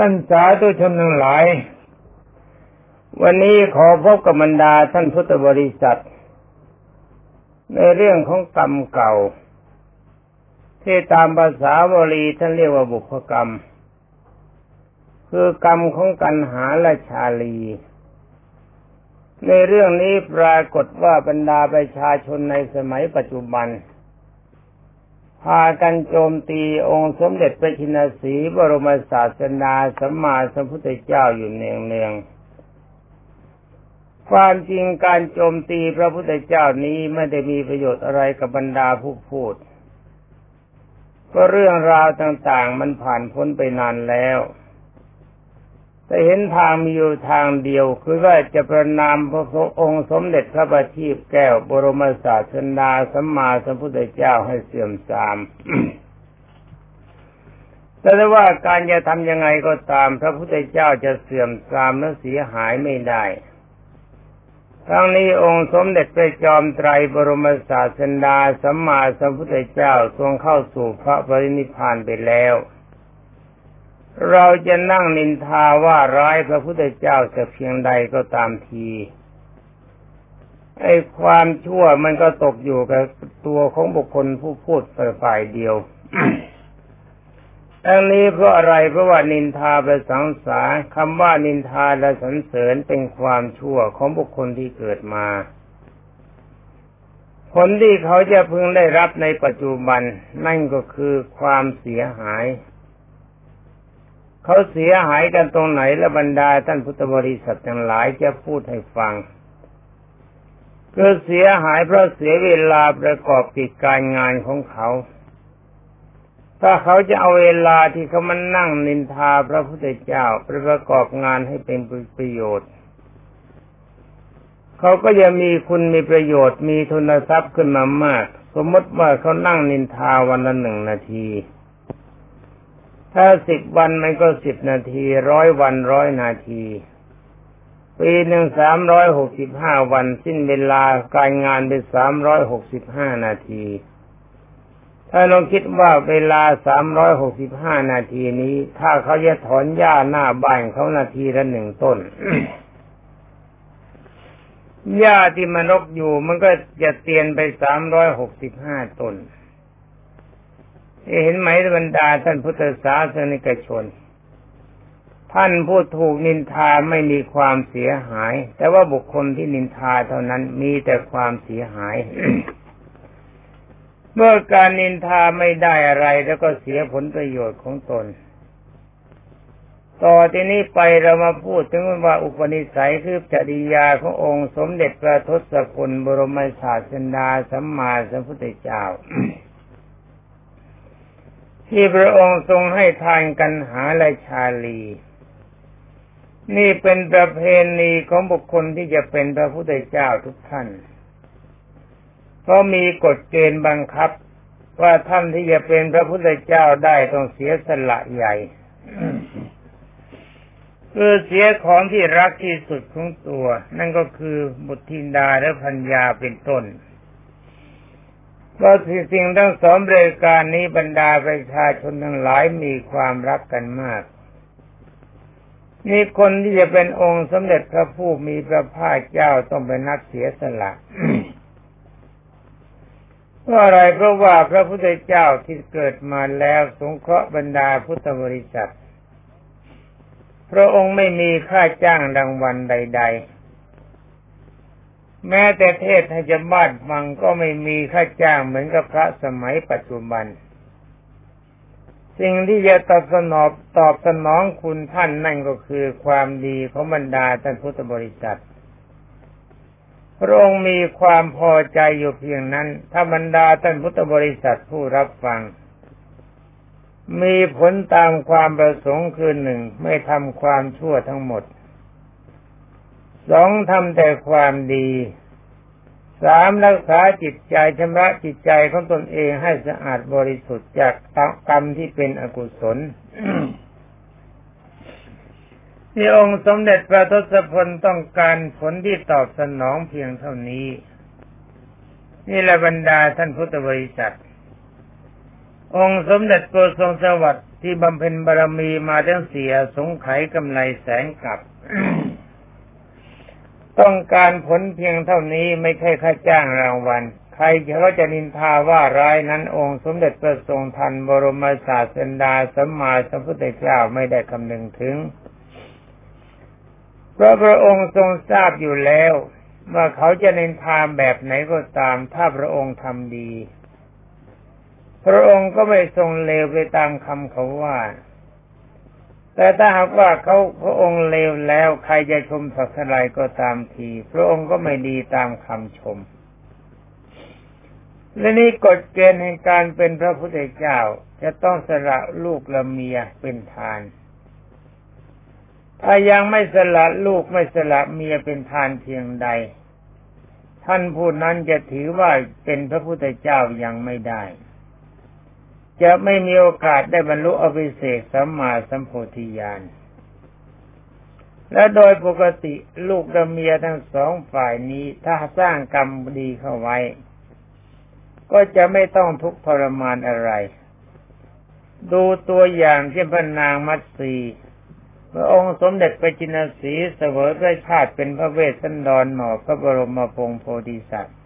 ท่านสาธุชนทั้งหลาย วันนี้ขอพบกับบรรดาท่านพุทธบริษัท ในเรื่องของกรรมเก่า ที่ตามภาษาบาลีท่านเรียกว่าบุพกรรม คือกรรมของกันหาและชาลี ในเรื่องนี้ปรากฏว่าบรรดาประชาชนในสมัยปัจจุบัน พากันโจมตีองค์สมเด็จพระชินสีบรมศาสนาสัมมาสัมพุทธเจ้าอยู่เนืองเนียงความจริงการโจมตีพระพุทธเจ้านี้ไม่ได้มีประโยชน์อะไรกับบรรดาผู้พูด ก็เรื่องราวต่างๆมันผ่านพ้นไปนานแล้ว แต่เห็นทางมีอยู่ทางเดียว คือว่าจะประนามพระองค์สมเด็จพระบัณฑิตแก้วบรมศาสดาสัมมาสัมพุทธเจ้าให้เสื่อมทรามแต่ว่าการจะทำยังไงก็ตาม พระพุทธเจ้าจะเสื่อมทรามและเสียหายไม่ได้ทั้งนี้องค์สมเด็จพระจอมไตรบรมศาสดาสัมมาสัมพุทธเจ้าทรงเข้าสู่พระปรินิพพานไปแล้ว เราจะนั่งนินทาว่าร้ายพระพุทธเจ้าจะเพียงใดก็ตามทีไอ้ความชั่วมันก็ตกอยู่กับตัวของบุคคลผู้พูดฝ่ายเดียวทั้งนี้เพราะอะไรเพราะว่านินทาไปสังสาคำว่านินทาและสรรเสริญเป็นความชั่วของบุคคลที่เกิดมา ผลที่เขาจะพึงได้รับในปัจจุบัน นั่นก็คือความเสียหาย เขาเสียหายกันตรงไหนและบรรดาท่านพุทธบริษัททั้งหลายจะพูดให้ฟังก็เสียหายเพราะเสียเวลาประกอบกิจการงานของเขา ถ้าเขาจะเอาเวลาที่เขามันนั่งนินทาพระพุทธเจ้าประกอบงานให้เป็นประโยชน์ เขาก็จะมีคุณมีประโยชน์มีทุนทรัพย์ขึ้นมามาก สมมติว่าเขานั่งนินทาวันละหนึ่งนาที ถ้าสิบวันมันก็สิบนาทีร้อยวันร้อยนาที ปีหนึ่งสามร้อยหกสิบห้าวันสิ้นเวลาการงานเป็นสามร้อยหกสิบห้านาที ถ้าลองคิดว่าเวลาสามร้อยหกสิบห้านาทีนี้ ถ้าเขาจะถอนหญ้าหน้าบ้านเขานาทีละหนึ่งต้นหญ้าที่มันรกอยู่มันก็จะเตียนไปสามร้อยหกสิบห้าต้น เห็นไหมบรรดาท่านพุทธศาสนิกชน ท่านผู้ถูกนินทาไม่มีความเสียหาย แต่ว่าบุคคลที่นินทาเท่านั้นมีแต่ความเสียหาย เมื่อการนินทาไม่ได้อะไรแล้วก็เสียผลประโยชน์ของตน ต่อที่นี้ไปเรามาพูดถึงว่าอุปนิสัยคือจริยาขององค์สมเด็จพระทศพลบรมศาสดาสัมมาสัมพุทธเจ้า ที่พระองค์ทรงให้ทานกันหาและชาลี นี่เป็นประเพณีของบุคคลที่จะเป็นพระพุทธเจ้าทุกท่าน เพราะมีกฎเกณฑ์บังคับ ว่าท่านที่จะเป็นพระพุทธเจ้าได้ต้องเสียสละใหญ่คือเสียของที่รักที่สุดของตัว นั่นก็คือบุตรธิดาและพัญญาเป็นต้น เพราะสิ่งทั้งสองรายการนี้บรรดาประชาชนทั้งหลายมีความรักกันมากมีคนที่จะเป็นองค์สมเด็จพระผู้มีพระภาคเจ้าต้องเป็นนักเสียสละเพราะอะไรเพราะว่าพระพุทธเจ้าที่เกิดมาแล้วสงเคราะห์บรรดาพุทธบริษัทพระองค์ไม่มีค่าจ้างรางวัลใด ๆ แม้แต่เทศให้จะบ้านฟังก็ไม่มีค่าจ้างเหมือนกับพระสมัยปัจจุบัน สิ่งที่จะตอบสนองตอบสนองคุณท่านนั่นก็คือความดีของบรรดาท่านพุทธบริษัทพระองค์มีความพอใจอยู่เพียงนั้น ถ้าบรรดาท่านพุทธบริษัทผู้รับฟัง มีผลตามความประสงค์คือหนึ่ง ไม่ทำความชั่วทั้งหมด สองทำแต่ความดีสามรักษาจิตใจชำระจิตใจของตนเองให้สะอาดบริสุทธิ์จากกรรมที่เป็นอกุศลที่องค์สมเด็จพระทศพลต้องการผลที่ตอบสนองเพียงเท่านี้ นี่แหละบรรดาท่านพุทธบริษัท องค์สมเด็จโกทรงสวัสดิ์ที่บำเพ็ญบารมีมาทั้งเสียสงไขกำไรแสงกลับ ต้องการผลเพียงเท่านี้ไม่ใช่ค่าจ้างรางวัล ใครเขาจะนินทาว่าร้ายนั้นองค์สมเด็จพระทรงทันบรมศาสดาสัมมาสัมพุทธเจ้าไม่ได้คำนึงถึงเพราะพระองค์ทรงทราบอยู่แล้วว่าเขาจะนินทาแบบไหนก็ตามถ้าพระองค์ทำดี พระองค์ก็ไม่ทรงเลวไปตามคำเขาว่า แต่ถ้าหากว่าเขาพระองค์เลวแล้วใครจะชมสักเท่าไรก็ตามที พระองค์ก็ไม่ดีตามคำชม และนี้กฎเกณฑ์แห่งการเป็นพระพุทธเจ้าจะต้องสละลูกละเมียเป็นทาน ถ้ายังไม่สละลูกไม่สละเมียเป็นทานเพียงใด ท่านผู้นั้นจะถือว่าเป็นพระพุทธเจ้ายังไม่ได้ จะไม่มีโอกาสได้บรรลุอภิเศกสัมมาสัมโพธิญาณและโดยปกติลูกและเมียทั้งสองฝ่ายนี้ถ้าสร้างกรรมดีเข้าไว้ ก็จะไม่ต้องทุกข์ทรมานอะไร ดูตัวอย่างเช่นพระนางมัตสีพระองค์สมเด็จพระจินสีเสวยพระชาติเป็นพระเวสสันดรหนอพระบรมพงโพธิสัตว์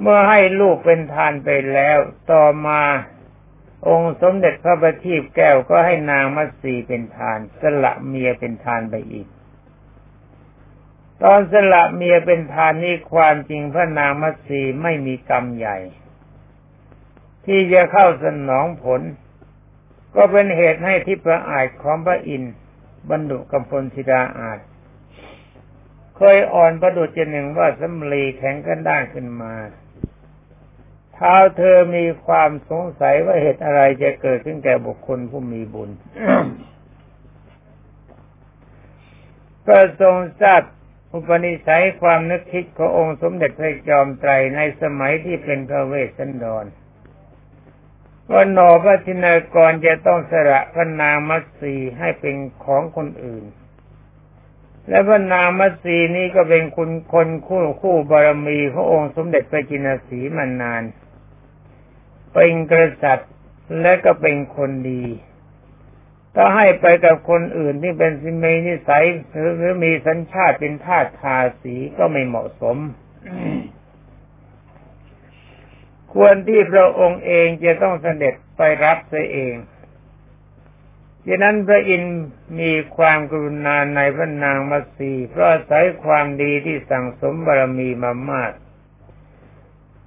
เมื่อให้ลูกเป็นทานไปแล้ว ต่อมาองค์สมเด็จพระบัณฑิตแก้วก็ให้นางมัตสีเป็นทาน สละเมียเป็นทานไปอีก ตอนสละเมียเป็นทานนี้ความจริงพระนางมัตสีไม่มีกรรมใหญ่ ที่จะเข้าสนองผล ก็เป็นเหตุให้ที่ประอายของพระอินทร์บรรดุกำพลธิดาอาจเคยอ่อนประดุจหนึ่งว่าสำลีแข็งกันด้านขึ้นมา เท้าเธอมีความสงสัยว่าเหตุอะไรจะเกิดขึ้นแก่บุคคลผู้มีบุญก็ทรงทราบอุปนิสัยความนึกคิดขององค์สมเด็จพระจอมไตรในสมัยที่เป็นพระเวสสันดรว่าหนอพระธินากรจะต้องสละพระนางมัตสีให้เป็นของคนอื่น และพระนางมัตสีนี้ก็เป็นคุณคนคู่คู่บารมีขององค์สมเด็จพระจินสีมานาน เป็นกษัตริย์และก็เป็นคนดี ถ้าให้ไปกับคนอื่นที่เป็นสิเมนิสัยหรือหรือมีสัญชาติเป็นทาสทาสีก็ไม่เหมาะสม ควรที่พระองค์เองจะต้องเสด็จไปรับเสียเองดังนั้นพระอินทร์มีความกรุณาในพระนางมัสีเพราะอาศัยความดีที่สั่งสมบารมีมามาก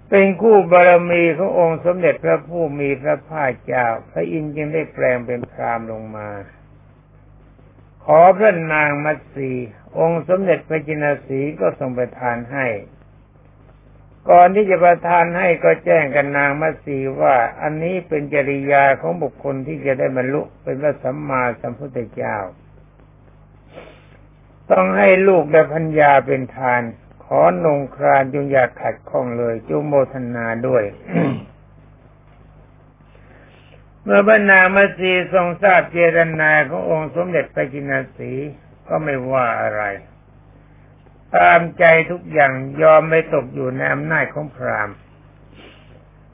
เป็นคู่บารมีขององค์สมเด็จพระผู้มีพระภาคเจ้า พระอินทร์จึงได้แปลงเป็นพรามลงมา ขอพระนางมัตสีองค์สมเด็จพระจินสีก็ทรงประทานให้ ก่อนที่จะประทานให้ก็แจ้งกันนางมัตสีว่าอันนี้เป็นจริยาของบุคคลที่จะได้บรรลุเป็นพระสัมมาสัมพุทธเจ้า ต้องให้ลูกและพัญญาเป็นทาน ขอนงครานจุงอยากขัดข้องเลยจุโมทนาด้วย เมื่อบรรณามาสีทรงทราบเจรนาขององค์สมเด็จพระจินสีก็ไม่ว่าอะไร ตามใจทุกอย่างยอมไม่ตกอยู่ในอำนาจของพราหมณ์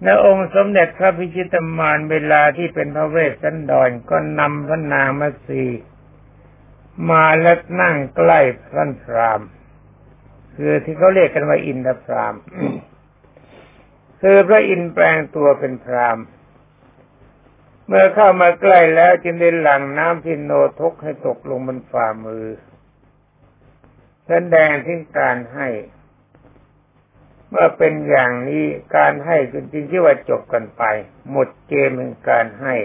ในองค์สมเด็จพระพิชิตมารเวลาที่เป็นพระเวสสันดรก็นำพระนางมาสีมาและนั่งใกล้พระพรามณ์ คือที่เขาเรียกกันว่าอินทพรามคือพระอินทร์แปลงตัวเป็นพรามเมื่อเข้ามาใกล้แล้วจึงได้หลั่งน้ำพินโนทกให้ตกลงบนฝ่ามือแสดงที่การให้ เมื่อเป็นอย่างนี้การให้จริงที่ว่าจบกันไป หมดเกมแห่งการให้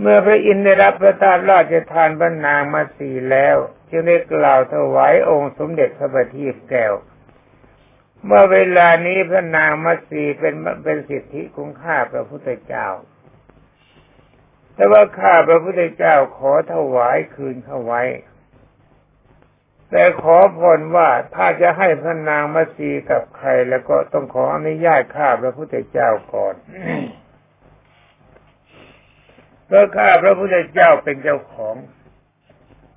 เมื่อพระอินทร์ได้รับพระทานราชทานบรรนางมาสี่แล้ว จึงได้กล่าวถวายองค์สมเด็จพระบัณฑิตแก้ว เมื่อเวลานี้พระนางมัสีเป็นเป็นสิทธิของข้าพระพุทธเจ้า แต่ว่าข้าพระพุทธเจ้าขอถวายคืนเข้าไว้ แต่ขอพรว่าถ้าจะให้พระนางมัสีกับใครแล้วก็ต้องขออนุญาตข้าพระพุทธเจ้าก่อนเพราะข้าพระพุทธเจ้าเป็นเจ้าของ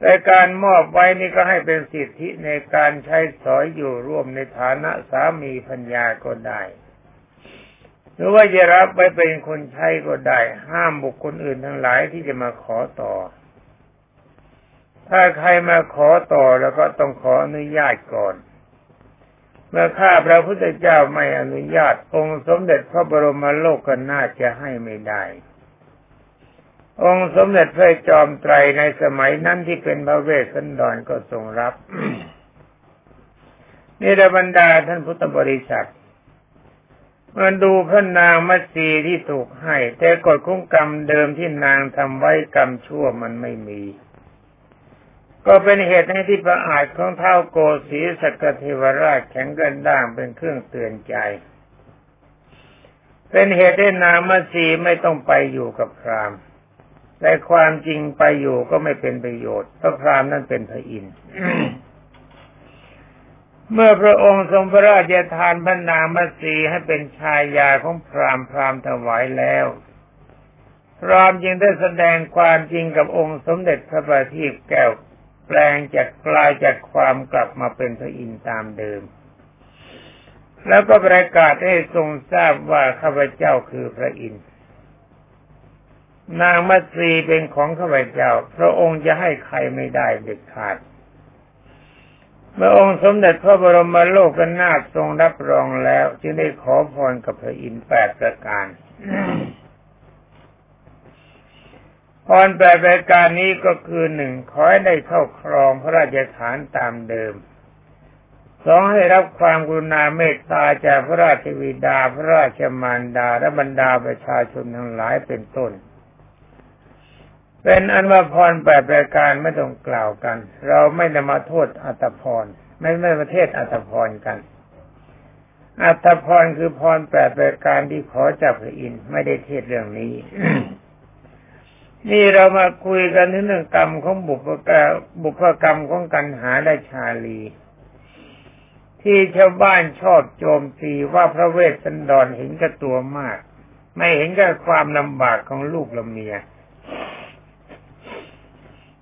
แต่การมอบไว้นี่ก็ให้เป็นสิทธิในการใช้สอยอยู่ร่วมในฐานะสามีพัญญาก็ได้ หรือว่าจะรับไว้เป็นคนใช้ก็ได้ ห้ามบุคคลอื่นทั้งหลายที่จะมาขอต่อ ถ้าใครมาขอต่อแล้วก็ต้องขออนุญาตก่อน เมื่อข้าพระพุทธเจ้าไม่อนุญาต องค์สมเด็จพระบรมโลกกันน่าจะให้ไม่ได้ องค์สมเด็จพระจอมไตรในสมัยนั้นที่เป็นพระเวสสันดรก็ทรงรับนี่ระบรรดาท่านพุทธบริษัทมันดูพระนางมัตสีที่ถูกให้ แต่กฎคุ้งกรรมเดิมที่นางทำไว้กรรมชั่วมันไม่มี ก็เป็นเหตุให้ที่ประอาจของเท้าโกสีสกเทวราชแข็งกันด่างเป็นเครื่องเตือนใจ เป็นเหตุให้นางมัตสีไม่ต้องไปอยู่กับพราม แต่ความจริงไปอยู่ก็ไม่เป็นประโยชน์เพราะพรามนั้นเป็นพระอินทร์เมื่อพระองค์ทรงพระราชทานพระนามสีให้เป็นชายาของพรามพรามถวายแล้วพรามจึงได้แสดงความจริงกับองค์สมเด็จพระบาทีแก้วแปลงจากกลายจากความกลับมาเป็นพระอินทร์ตามเดิม แล้วก็ประกาศให้ทรงทราบว่าข้าพเจ้าคือพระอินทร์ นางมัตสีเป็นของข้าพเจ้า พระองค์จะให้ใครไม่ได้เด็ดขาด เมื่อองค์สมเด็จพระบรมโลกนาถทรงรับรองแล้ว จึงได้ขอพรกับพระอินทร์แปดประการพรแปดประการนี้ก็คือหนึ่งขอให้ได้เข้าครองพระราชฐานตามเดิมสองให้รับความกรุณาเมตตาจากพระราชวิดา พระราชมารดาและบรรดาประชาชนทั้งหลายเป็นต้น เป็นอันว่าพรแปดประการไม่ต้องกล่าวกัน เราไม่ได้มาโทษอัตพร ไม่ไม่ประเทศอัตพรกัน อัตพรคือพรแปดประการที่ขอจากพระอินทร์ไม่ได้เทศเรื่องนี้ นี่เรามาคุยกันถึงเรื่องกรรมของบุพกรบุพกรรมของกันหาและชาลี ที่ชาวบ้านชอบโจมตีว่าพระเวสสันดรเห็นกับตัวมาก ไม่เห็นกับความลำบากของลูกละเมีย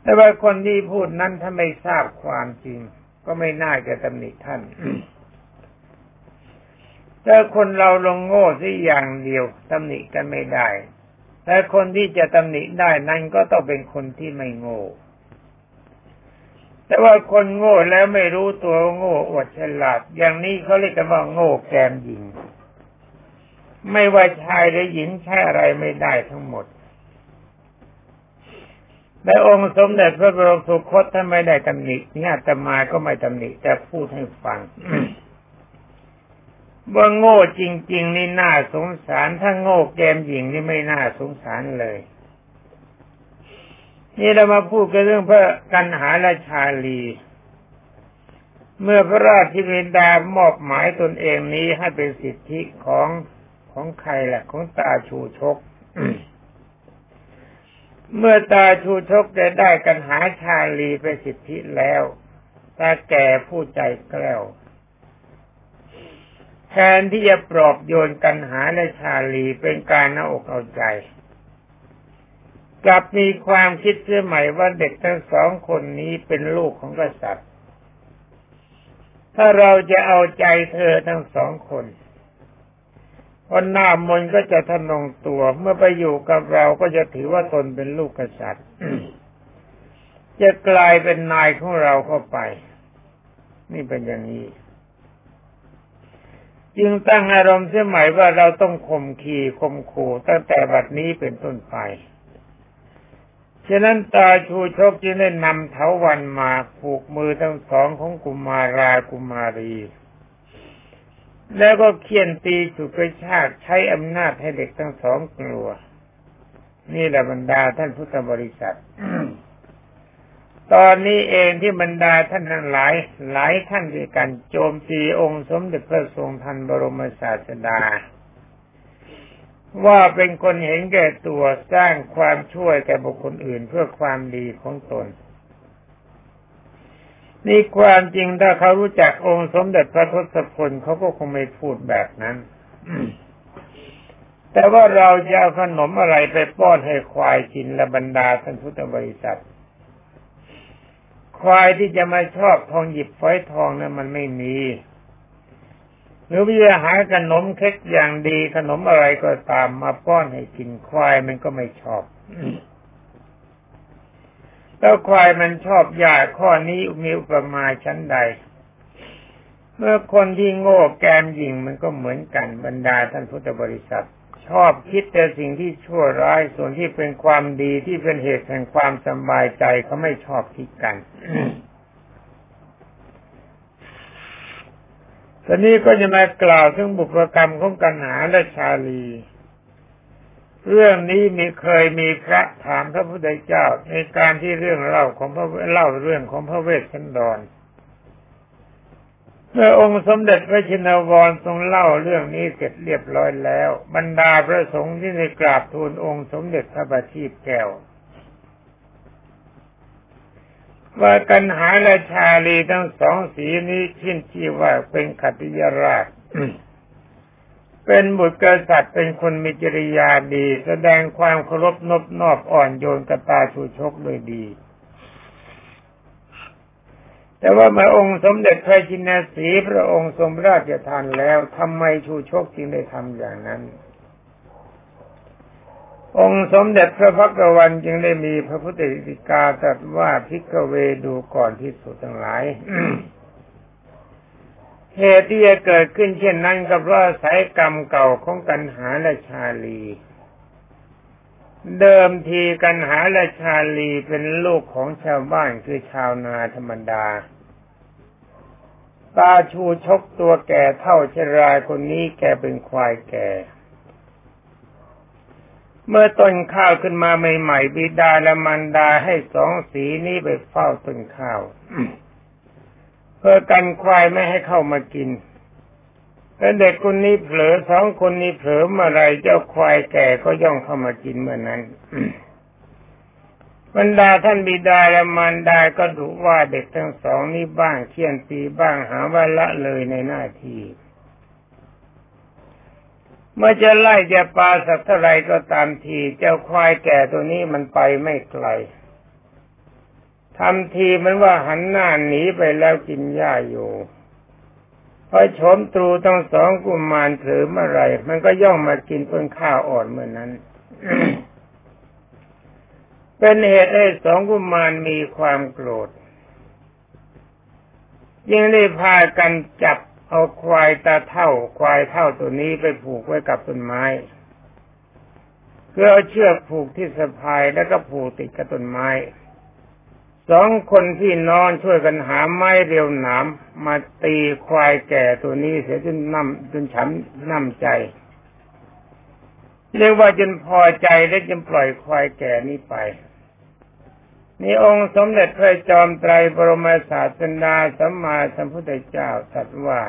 แต่ว่าคนที่พูดนั้นถ้าไม่ทราบความจริง ก็ไม่น่าจะตำหนิท่านถ้าคนเราลงโง่ที่อย่างเดียวตำหนิกันไม่ได้ แต่คนที่จะตำหนิได้นั้นก็ต้องเป็นคนที่ไม่โง่ แต่ว่าคนโง่แล้วไม่รู้ตัวโง่อวดฉลาด อย่างนี้เขาเรียกกันว่าโง่แกมหญิง ไม่ว่าชายหรือหญิงใช้อะไรไม่ได้ทั้งหมด แต่องค์สมเด็จพระบรมสุคตท่านไม่ได้ตำหนินี่อาตมาก็ไม่ตำหนิ แต่พูดให้ฟังว่าโง่จริง ๆ นี่น่าสงสาร ถ้าโง่แกมหญิงนี่ไม่น่าสงสารเลย นี่เรามาพูดกันเรื่องพระกันหาราชาลี เมื่อพระราชวินดามอบหมายตนเองนี้ให้เป็นสิทธิของของใครแหละของตาชูชก เมื่อตาชูชกได้ได้กันหาชาลีไปสิทธิแล้วตาแก่ผู้ใจแกล้วแทนที่จะปลอบโยนกันหาและชาลีเป็นการเอาอกเอาใจ กลับมีความคิดเสื่อใหม่ว่าเด็กทั้งสองคนนี้เป็นลูกของกษัตริย์ ถ้าเราจะเอาใจเธอทั้งสองคน คนหน้ามนก็จะทนงตัวเมื่อไปอยู่กับเราก็จะถือว่าตนเป็นลูกกษัตริย์จะกลายเป็นนายของเราเข้าไป นี่เป็นอย่างนี้ จึงตั้งอารมณ์เสียใหม่ว่าเราต้องข่มขีข่มขู่ตั้งแต่บัดนี้เป็นต้นไปฉะนั้นตาชูชกจึงได้นำเถาวันมาผูกมือทั้งสองของกุมารากุมารี แล้วก็เคี่ยนตีสุกชาตใช้อำนาจให้เด็กทั้งสองกลัว นี่แหละบรรดาท่านพุทธบริษัทตอนนี้เองที่บรรดาท่านทั้งหลาย หลายท่านด้วยกันโจมตีองค์สมเด็จพระทรงทันบรมศาสดา ว่าเป็นคนเห็นแก่ตัวสร้างความช่วยแก่บุคคลอื่นเพื่อความดีของตน นี่ความจริงถ้าเขารู้จักองค์สมเด็จพระทศพลเขาก็คงไม่พูดแบบนั้น แต่ว่าเราจะเอาขนมอะไรไปป้อนให้ควายกินละบรรดาท่านพุทธบริษัท ควายที่จะมาชอบทองหยิบฝอยทองนั้นมันไม่มี หรือวิจะหาขนมเค้กอย่างดีขนมอะไรก็ตามมาป้อนให้กินควายมันก็ไม่ชอบ แล้วควายมันชอบยาข้อนี้มีอุปมาชั้นใด เมื่อคนที่โง่แกมยิงมันก็เหมือนกันบรรดาท่านพุทธบริษัท ชอบคิดแต่สิ่งที่ชั่วร้ายส่วนที่เป็นความดีที่เป็นเหตุแห่งความสบายใจเขาไม่ชอบคิดกันตอนนี้ก็จะมากล่าวถึงบุพกรรมของกันหาและชาลี เรื่องนี้มีเคยมีพระถามพระพุทธเจ้าในการที่เรื่องเล่าของพระเล่าเรื่องของพระเวสสันดรเมื่อองค์สมเด็จพระชินวรทรงเล่าเรื่องนี้เสร็จเรียบร้อยแล้ว บรรดาพระสงฆ์ที่ได้กราบทูลองค์สมเด็จพระบัณฑิตแก้วว่ากันหาและชาลีทั้งสองสีนี้ขึ้นชื่อว่าเป็นขัติยราช เป็นบุตรกษัตริย์เป็นคนมีจริยาดี แสดงความเคารพนบนอบอ่อนโยนกตาชูชกด้วยดี แต่ว่ามื่องค์สมเด็จพระจินสีพระองค์ทรงราชทานแล้วทำไมชูชกจึงได้ทำอย่างนั้น องค์สมเด็จพระพักวันจึงได้มีพระพุทธอิกาตรัสว่าพิกเวดูก่อนที่สุดทั้งหลาย เหตุที่จะเกิดขึ้นเช่นนั้นก็เพราะสายกรรมเก่าของกันหาและชาลี เดิมทีกันหาและชาลีเป็นลูกของชาวบ้านคือชาวนาธรรมดา ตาชูชกตัวแก่เท่าชรายคนนี้แกเป็นควายแก่เมื่อต้นข้าวขึ้นมาใหม่ๆบิดาและมันดาให้สองสีนี้ไปเฝ้าต้นข้าว เพื่อกันควายไม่ให้เข้ามากินแล้วเด็กคนนี้เผลอสองคนนี้เผลอเมื่อไรเจ้าควายแก่ก็ย่องเข้ามากินเมื่อนั้นบรรดาท่านบิดาและมารดาก็ดุว่าเด็กทั้งสองนี้บ้างเคี่ยนตีบ้างหาว่าละเลยในหน้าที่เมื่อจะไล่จะปลาสักเท่าไรก็ตามที เจ้าควายแก่ตัวนี้มันไปไม่ไกล ทำทีมันว่าหันหน้าหนีไปแล้วกินหญ้าอยู่พอชมตรูทั้งสองกุมารถือมื่อไรมันก็ย่องมากินเพิ่งข้าวอ่อนเมื่อนนั้น เป็นเหตุให้สองกุมารมีความโกรธยังได้พากันจับเอาควายตาเท่า ควายเท่าตัวนี้ไปผูกไว้กับต้นไม้เพื่อเอาเชือกผูกที่สะพายแล้วก็ผูกติดกับต้นไม้ สองคนที่นอนช่วยกันหาไม้เรียวหนามมาตีควายแก่ตัวนี้เสียจนน้ำจนฉันน้ำใจ เรียกว่าจนพอใจและจนปล่อยควายแก่นี้ไป นี่องค์สมเด็จพระจอมไตรบรมศาสดาสัมมาสัมพุทธเจ้าตรัสว่า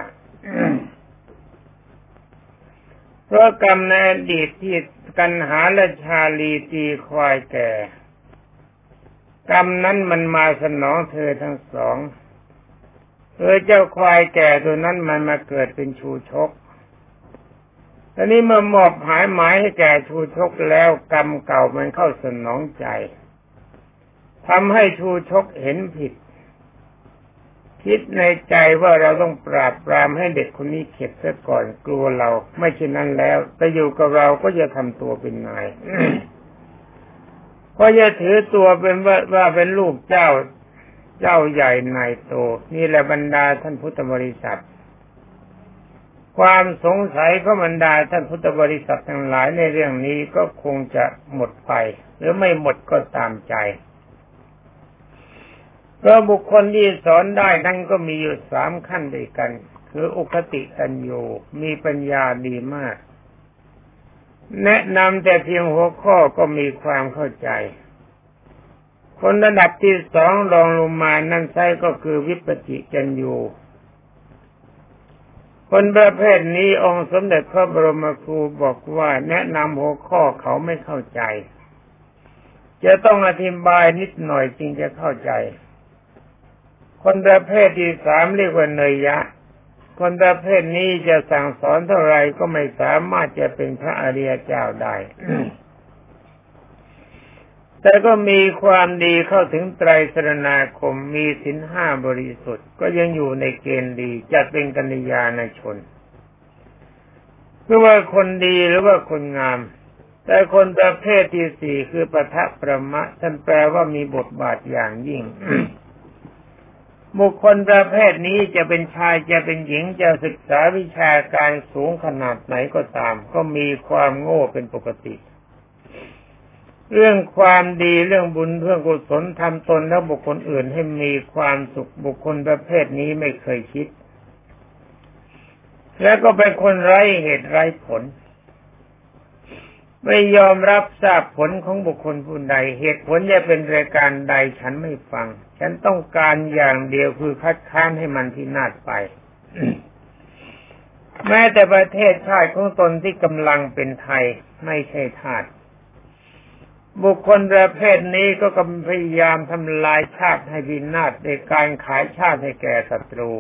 เพราะกรรมในอดีตที่กันหาและชาลีตีควายแก่ กรรมนั้นมันมาสนองเธอทั้งสองเธอเจ้าควายแก่ตัวนั้นมันมาเกิดเป็นชูชกตอนนี้เมื่อมอบหายหมายให้แก่ชูชกแล้วกรรมเก่ามันเข้าสนองใจทำให้ชูชกเห็นผิด คิดในใจว่าเราต้องปราบปรามให้เด็กคนนี้เข็ดซะก่อนกลัวเรา ไม่เช่นนั้นแล้ว แต่อยู่กับเราก็จะทำตัวเป็นนาย เพราะจะถือตัวเป็นว่าว่าเป็นลูกเจ้าเจ้าใหญ่นายโต นี่แหละบรรดาท่านพุทธบริษัท ความสงสัยของบรรดาท่านพุทธบริษัททั้งหลายในเรื่องนี้ก็คงจะหมดไป หรือไม่หมดก็ตามใจเพราะบุคคลที่สอนได้นั้นก็มีอยู่สามขั้นด้วยกัน คืออุคติตัญโยมีปัญญาดีมาก แนะนำแต่เพียงหัวข้อก็มีความเข้าใจ คนระดับที่สองรองลงมานั่นใช่ก็คือวิปจิจัญโยคนประเภทนี้องค์สมเด็จพระบรมครูบอกว่าแนะนำหัวข้อเขาไม่เข้าใจ จะต้องอธิบายนิดหน่อยจึงจะเข้าใจ คนประเภทที่สามเรียกว่าเนยยะ คนประเภทนี้จะสั่งสอนเท่าไรก็ไม่สามารถจะเป็นพระอริยเจ้าได้ แต่ก็มีความดีเข้าถึงไตรสรณาคมมีสินห้าบริสุทธิ์ ก็ยังอยู่ในเกณฑ์ดีจัดเป็นกัญญาณชนคือว่าคนดีหรือว่าคนงาม แต่คนประเภทที่สี่คือปะทะประมะท่านแปลว่ามีบทบาทอย่างยิ่ง บุคคลประเภทนี้จะเป็นชายจะเป็นหญิงจะศึกษาวิชาการสูงขนาดไหนก็ตาม ก็มีความโง่เป็นปกติ เรื่องความดีเรื่องบุญเรื่องกุศลทำตนและบุคคลอื่นให้มีความสุขบุคคลประเภทนี้ไม่เคยคิด แล้วก็เป็นคนไร้เหตุไร้ผล ไม่ยอมรับทราบผลของบุคคลผู้ใดเหตุผลจะเป็นรายการใดฉันไม่ฟัง ฉันต้องการอย่างเดียวคือคัดค้านให้มันพินาศไปแม้แต่ประเทศชาติของตนที่กำลังเป็นไทยไม่ใช่ทาสบุคคลประเภทนี้ก็กำพยายามทำลายชาติให้พินาศในการขายชาติให้แก่ศัตรู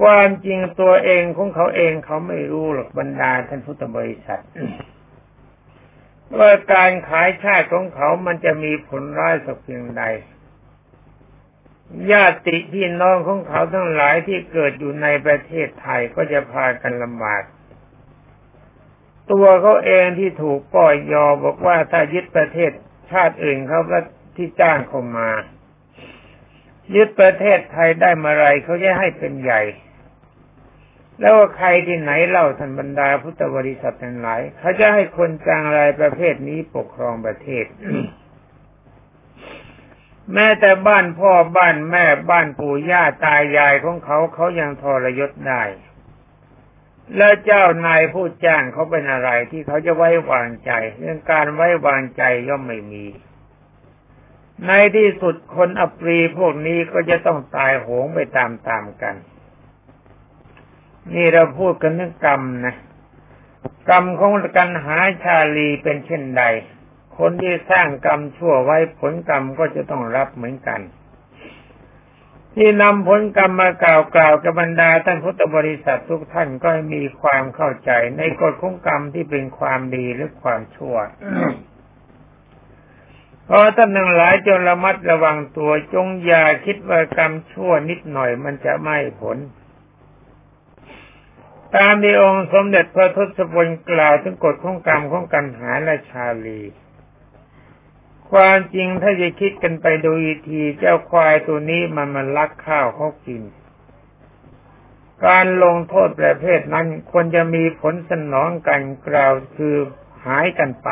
ความจริงตัวเองของเขาเองเขาไม่รู้หรอกบรรดาท่านพุทธบริษัท ว่าการขายชาติของเขามันจะมีผลร้ายสักเพียงใด ญาติพี่น้องของเขาทั้งหลายที่เกิดอยู่ในประเทศไทยก็จะพากันลำบากตัวเขาเองที่ถูกป่อยยอบอกว่าถ้ายึดประเทศชาติอื่นเขาก็ที่จ้างเขามา ยึดประเทศไทยได้มื่อไรเขาจะให้เป็นใหญ่ แล้วว่าใครที่ไหนเล่าท่านบรรดาพุทธบริษัททั้งหลายเขาจะให้คนจางรายประเภทนี้ปกครองประเทศ แม้แต่บ้านพ่อบ้านแม่บ้านปู่ย่าตายายของเขาเขายังทรยศได้ แล้วเจ้านายผู้จ้างเขาเป็นอะไรที่เขาจะไว้วางใจ เรื่องการไว้วางใจย่อมไม่มี ในที่สุดคนอปรีพวกนี้ก็จะต้องตายโหงไปตามๆกัน นี่เราพูดกันเรื่องกรรมนะกรรมของกันหาชาลีเป็นเช่นใด คนที่สร้างกรรมชั่วไว้ผลกรรมก็จะต้องรับเหมือนกัน ที่นำผลกรรมมากล่าวกล่าวกับบรรดาท่านพุทธบริษัททุกท่านก็มีความเข้าใจในกฎของกรรมที่เป็นความดีหรือความชั่วเพราะท่านทั้งหลายจงระมัดระวังตัวจงอย่าคิดว่ากรรมชั่วนิดหน่อยมันจะไม่ผล ตามที่องค์สมเด็จพระทศพลกล่าวถึงกฎของกรรมของกันหาและชาลี ความจริงถ้าจะคิดกันไปดูอีทีเจ้าควายตัวนี้มันมันลักข้าวเขากิน การลงโทษประเภทนั้นควรจะมีผลสนองกันกล่าวคือหายกันไป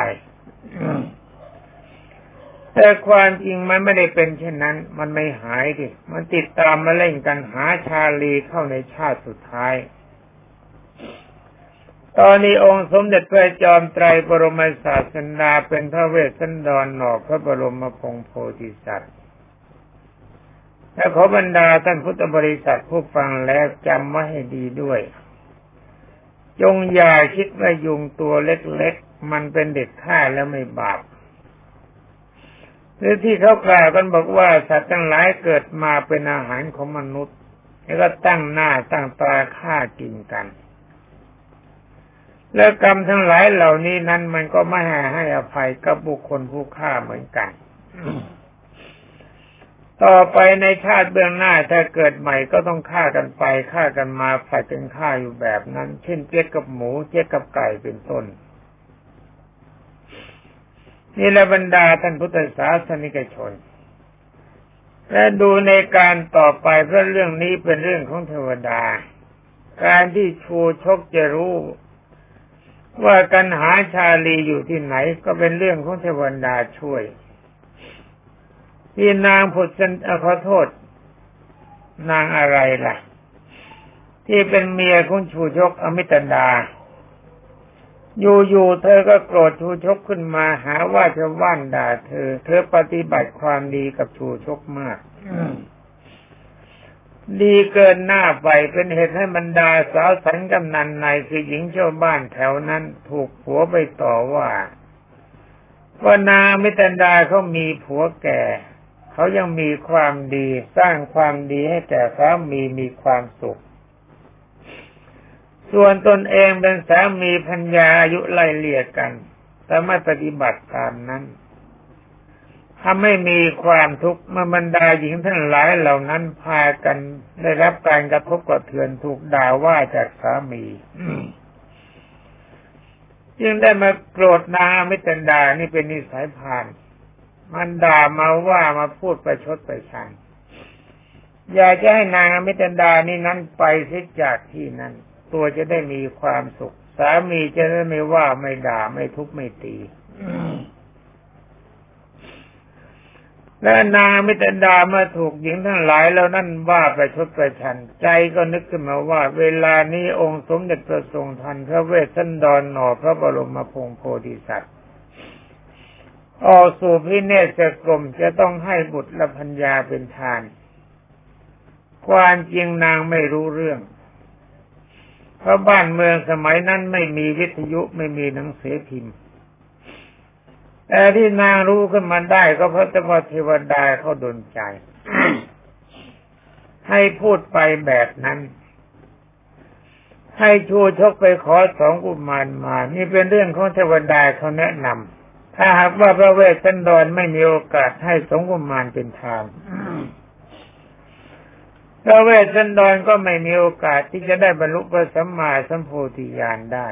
แต่ความจริงมันไม่ได้เป็นเช่นนั้น มันไม่หายดิ มันติดตามมาเล่นกันหาชาลีเข้าในชาติสุดท้าย ตอนนี้องค์สมเด็จพระจอมไตรบรมศาสนาเป็นพระเวสสันดรหนอกพระบรมพงโพธิสัตว์และขอบรรดาท่านพุทธบริษัทผู้ฟังแล้วจำไว้ให้ดีด้วย จงอย่าคิดว่ายุงตัวเล็กๆ มันเป็นเด็กฆ่าแล้วไม่บาปหรือที่เขากล่าวกันบอกว่าสัตว์ทั้งหลายเกิดมาเป็นอาหารของมนุษย์ แล้วก็ตั้งหน้าตั้งตาฆ่ากินกัน และกรรมทั้งหลายเหล่านี้นั้นมันก็ไม่ให้อภัยกับบุคคลผู้ฆ่าเหมือนกัน ต่อไปในชาติเบื้องหน้าถ้าเกิดใหม่ก็ต้องฆ่ากันไปฆ่ากันมาผัดกันฆ่าอยู่แบบนั้น เช่นเจ๊กกับหมูเจ๊กกับไก่เป็นต้นนี่แหละบรรดาท่านพุทธศาสนิกชน และดูในการต่อไปเพราะเรื่องนี้เป็นเรื่องของเทวดา การที่ชูชกจะรู้ ว่ากันหาชาลีอยู่ที่ไหนก็เป็นเรื่องของเทวดาช่วยที่นางผุดสันขอโทษ นางอะไรล่ะ ที่เป็นเมียของชูชกอมิตดา อยู่ๆเธอก็โกรธชูชกขึ้นมาหาว่าชาวบ้านด่าเธอ เธอปฏิบัติความดีกับชูชกมาก ดีเกินหน้าไปเป็นเหตุให้บรรดาสาวสันกำนันในคือหญิงชาวบ้านแถวนั้นถูกผัวไปต่อว่าว่านามิตันดาเขามีผัวแก่ เขายังมีความดี สร้างความดีให้แก่สามีมีความสุข ส่วนตนเองเป็นสามีพัญญาอายุไล่เลี่ยกันแต่ไม่ปฏิบัติตามนั้น ทำให้มีความทุกข์เมื่อบรรดาหญิงทั้งหลายเหล่านั้นพากันได้รับการกระทบกระเทือนถูกด่าว่าจากสามีจึงได้มาโกรธนางมิตรดานี่เป็นนิสัยผ่าน มันด่ามาว่ามาพูดไปชดไปชันอยากจะให้นางมิตรดานี่นั้นไปเสียจากที่นั้น ตัวจะได้มีความสุข สามีจะได้ไม่ว่าไม่ด่าไม่ทุบไม่ตี และนางมิตรดามาถูกหญิงทั้งหลายแล้วนั่นว่าไปชดประชัน ใจก็นึกขึ้นมาว่า เวลานี้องค์สมเด็จพระทรงทันพระเวสสันดรหน่อพระบรมพงโพธิสัตว์ออกสู่พิเนศกรมจะต้องให้บุตรและพัญญาเป็นทาน ความจริงนางไม่รู้เรื่อง เพราะบ้านเมืองสมัยนั้นไม่มีวิทยุไม่มีหนังสือพิมพ์ แต่ที่นางรู้ขึ้นมาได้ก็เพราะว่าเทวดาเขาดนใจ ให้พูดไปแบบนั้น ให้ชูชกไปขอสองกุมารมา นี่เป็นเรื่องของเทวดาเขาแนะนำถ้าหากว่าพระเวสสันดรไม่มีโอกาสให้สองกุมารเป็นทานพระเวสสันดรก็ไม่มีโอกาสที่จะได้บรรลุพระสัมมาสัมโพธิญาณได้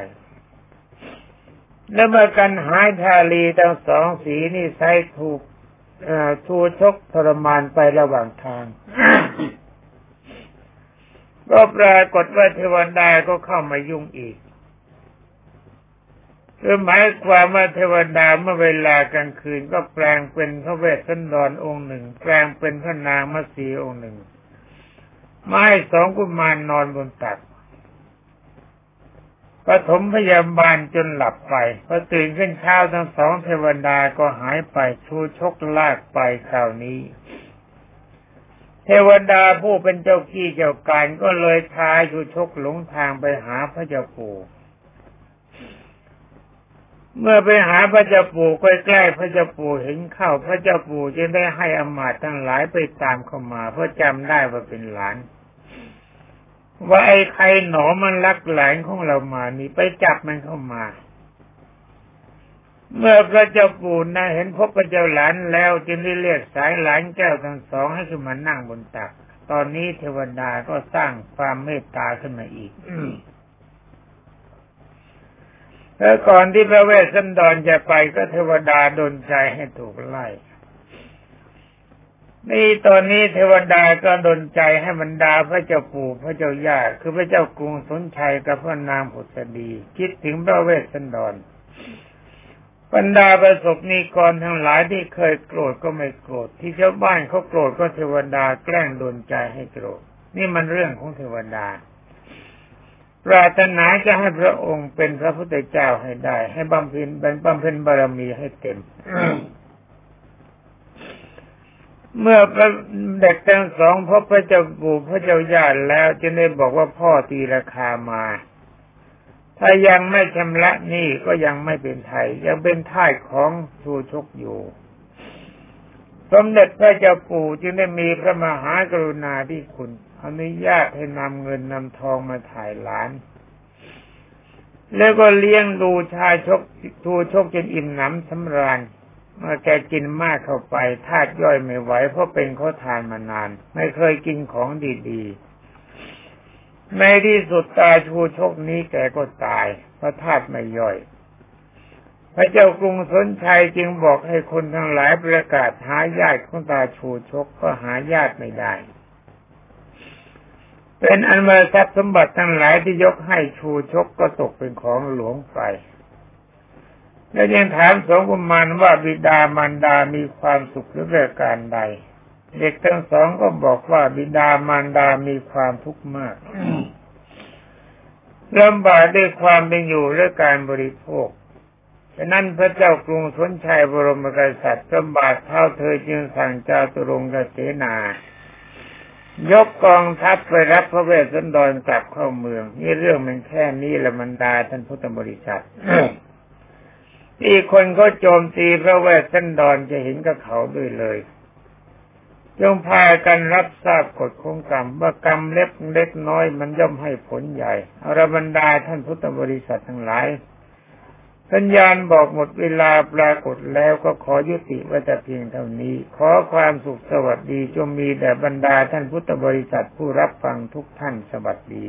แล้วเมื่อกันหายชาลีทั้งสองสีนี่ใช้ถูกชูชกทรมานไประหว่างทางก็ปรากฏว่าเทวดาก็เข้ามายุ่งอีกคือหมายความว่าเทวดาเมื่อเวลากลางคืนก็แปลงเป็นพระเวสสันดรองค์หนึ่ง แปลงเป็นพระนางมัสีองค์หนึ่งไม้สองกุมารนนอนบนตัก ปฐมพยาบาลจนหลับไปพอตื่นขึ้นเช้าทั้งสองเทวดาก็หายไปชูชกลากไปคราวนี้ เทวดาผู้เป็นเจ้าขี้เจ้าการก็เลยทายชูชกหลงทางไปหาพระเจ้าปู่เมื่อไปหาพระเจ้าปู่ใกล้ๆพระเจ้าปู่เห็นเข้า พระเจ้าปู่จึงได้ให้อมาตย์ทั้งหลายไปตามเข้ามา เพราะจำได้ว่าเป็นหลาน ว่าไอ้ใครหนอมันลักหลานของเรามานี่ไปจับมันเข้ามา เมื่อพระเจ้าปู่นะเห็นพบพระเจ้าหลานแล้วจึงได้เรียกสายหลานเจ้าทั้งสองให้ขึ้นมานั่งบนตัก ตอนนี้เทวดาก็สร้างความเมตตาขึ้นมาอีกแล้วก่อนที่พระเวสสันดรจะไปก็เทวดาดนใจให้ถูกไล่ นี่ตอนนี้เทวดาก็ดนใจให้บรรดาพระเจ้าปู่พระเจ้าย่าคือพระเจ้ากรุงสนชัยกับพระนางผุษดี คิดถึงพระเวสสันดรบรรดาประสบนิกรทั้งหลายที่เคยโกรธก็ไม่โกรธที่ชาวบ้านเขาโกรธก็เทวดาแกล้งดนใจให้โกรธ นี่มันเรื่องของเทวดาปรารถนาจะให้พระองค์เป็นพระพุทธเจ้าให้ได้ ให้บำเพ็ญเป็นบำเพ็ญบารมีให้เต็ม เมื่อเด็กทั้งสองพบพระเจ้าปู่พระเจ้าญาติแล้วจะได้บอกว่าพ่อตีราคามา ถ้ายังไม่ชำระนี่ก็ยังไม่เป็นไทย ยังเป็นท่ายของชูชกอยู่สมเด็จพระเจ้าปู่จึงได้มีพระมหากรุณาธิคุณอนุญาตให้นำเงินนำทองมาถ่ายหลาน แล้วก็เลี้ยงดูชายชกทูชกจนอิ่มหนำสำราญ เมื่อแกกินมากเข้าไปธาตุย่อยไม่ไหวเพราะเป็นข้อทานมานาน ไม่เคยกินของดีๆ ในที่สุดตาชูชกนี้แกก็ตายเพราะธาตุไม่ย่อย พระเจ้ากรุงสนชัยจึงบอกให้คนทั้งหลายประกาศหาญาติของตาชูชกก็หาญาติไม่ได้ เป็นอันว่าทรัพย์สมบัติทั้งหลายที่ยกให้ชูชกก็ตกเป็นของหลวงไป และยังถามสองกุมารว่าบิดามารดามีความสุขหรือประการใด เด็กทั้งสองก็บอกว่าบิดามารดามีความทุกข์มากลำบากด้วยความเป็นอยู่และการบริโภคฉะนั้นพระเจ้ากรุงสนชัยบรมกษัตริย์ลำบากเท่าเธอจึงสั่งเจ้าตุรงกเสนา ยกกองทัพไปรับพระเวสสันดรกลับเข้าเมือง นี่เรื่องมันแค่นี้ละมันดาท่านพุทธบริษัท ที่คนเขาโจมตีพระเวสสันดรจะเห็นกับเขาด้วยเลยจงพากันรับทราบกฎของกรรมว่ากรรมเล็กเล็กน้อยมันย่อมให้ผลใหญ่อรบรรดาท่านพุทธบริษัททั้งหลาย สัญญาณบอกหมดเวลาปรากฏแล้วก็ขอยุติไว้แต่เพียงเท่านี้ ขอความสุขสวัสดีจงมีแด่บรรดาท่านพุทธบริษัทผู้รับฟังทุกท่านสวัสดี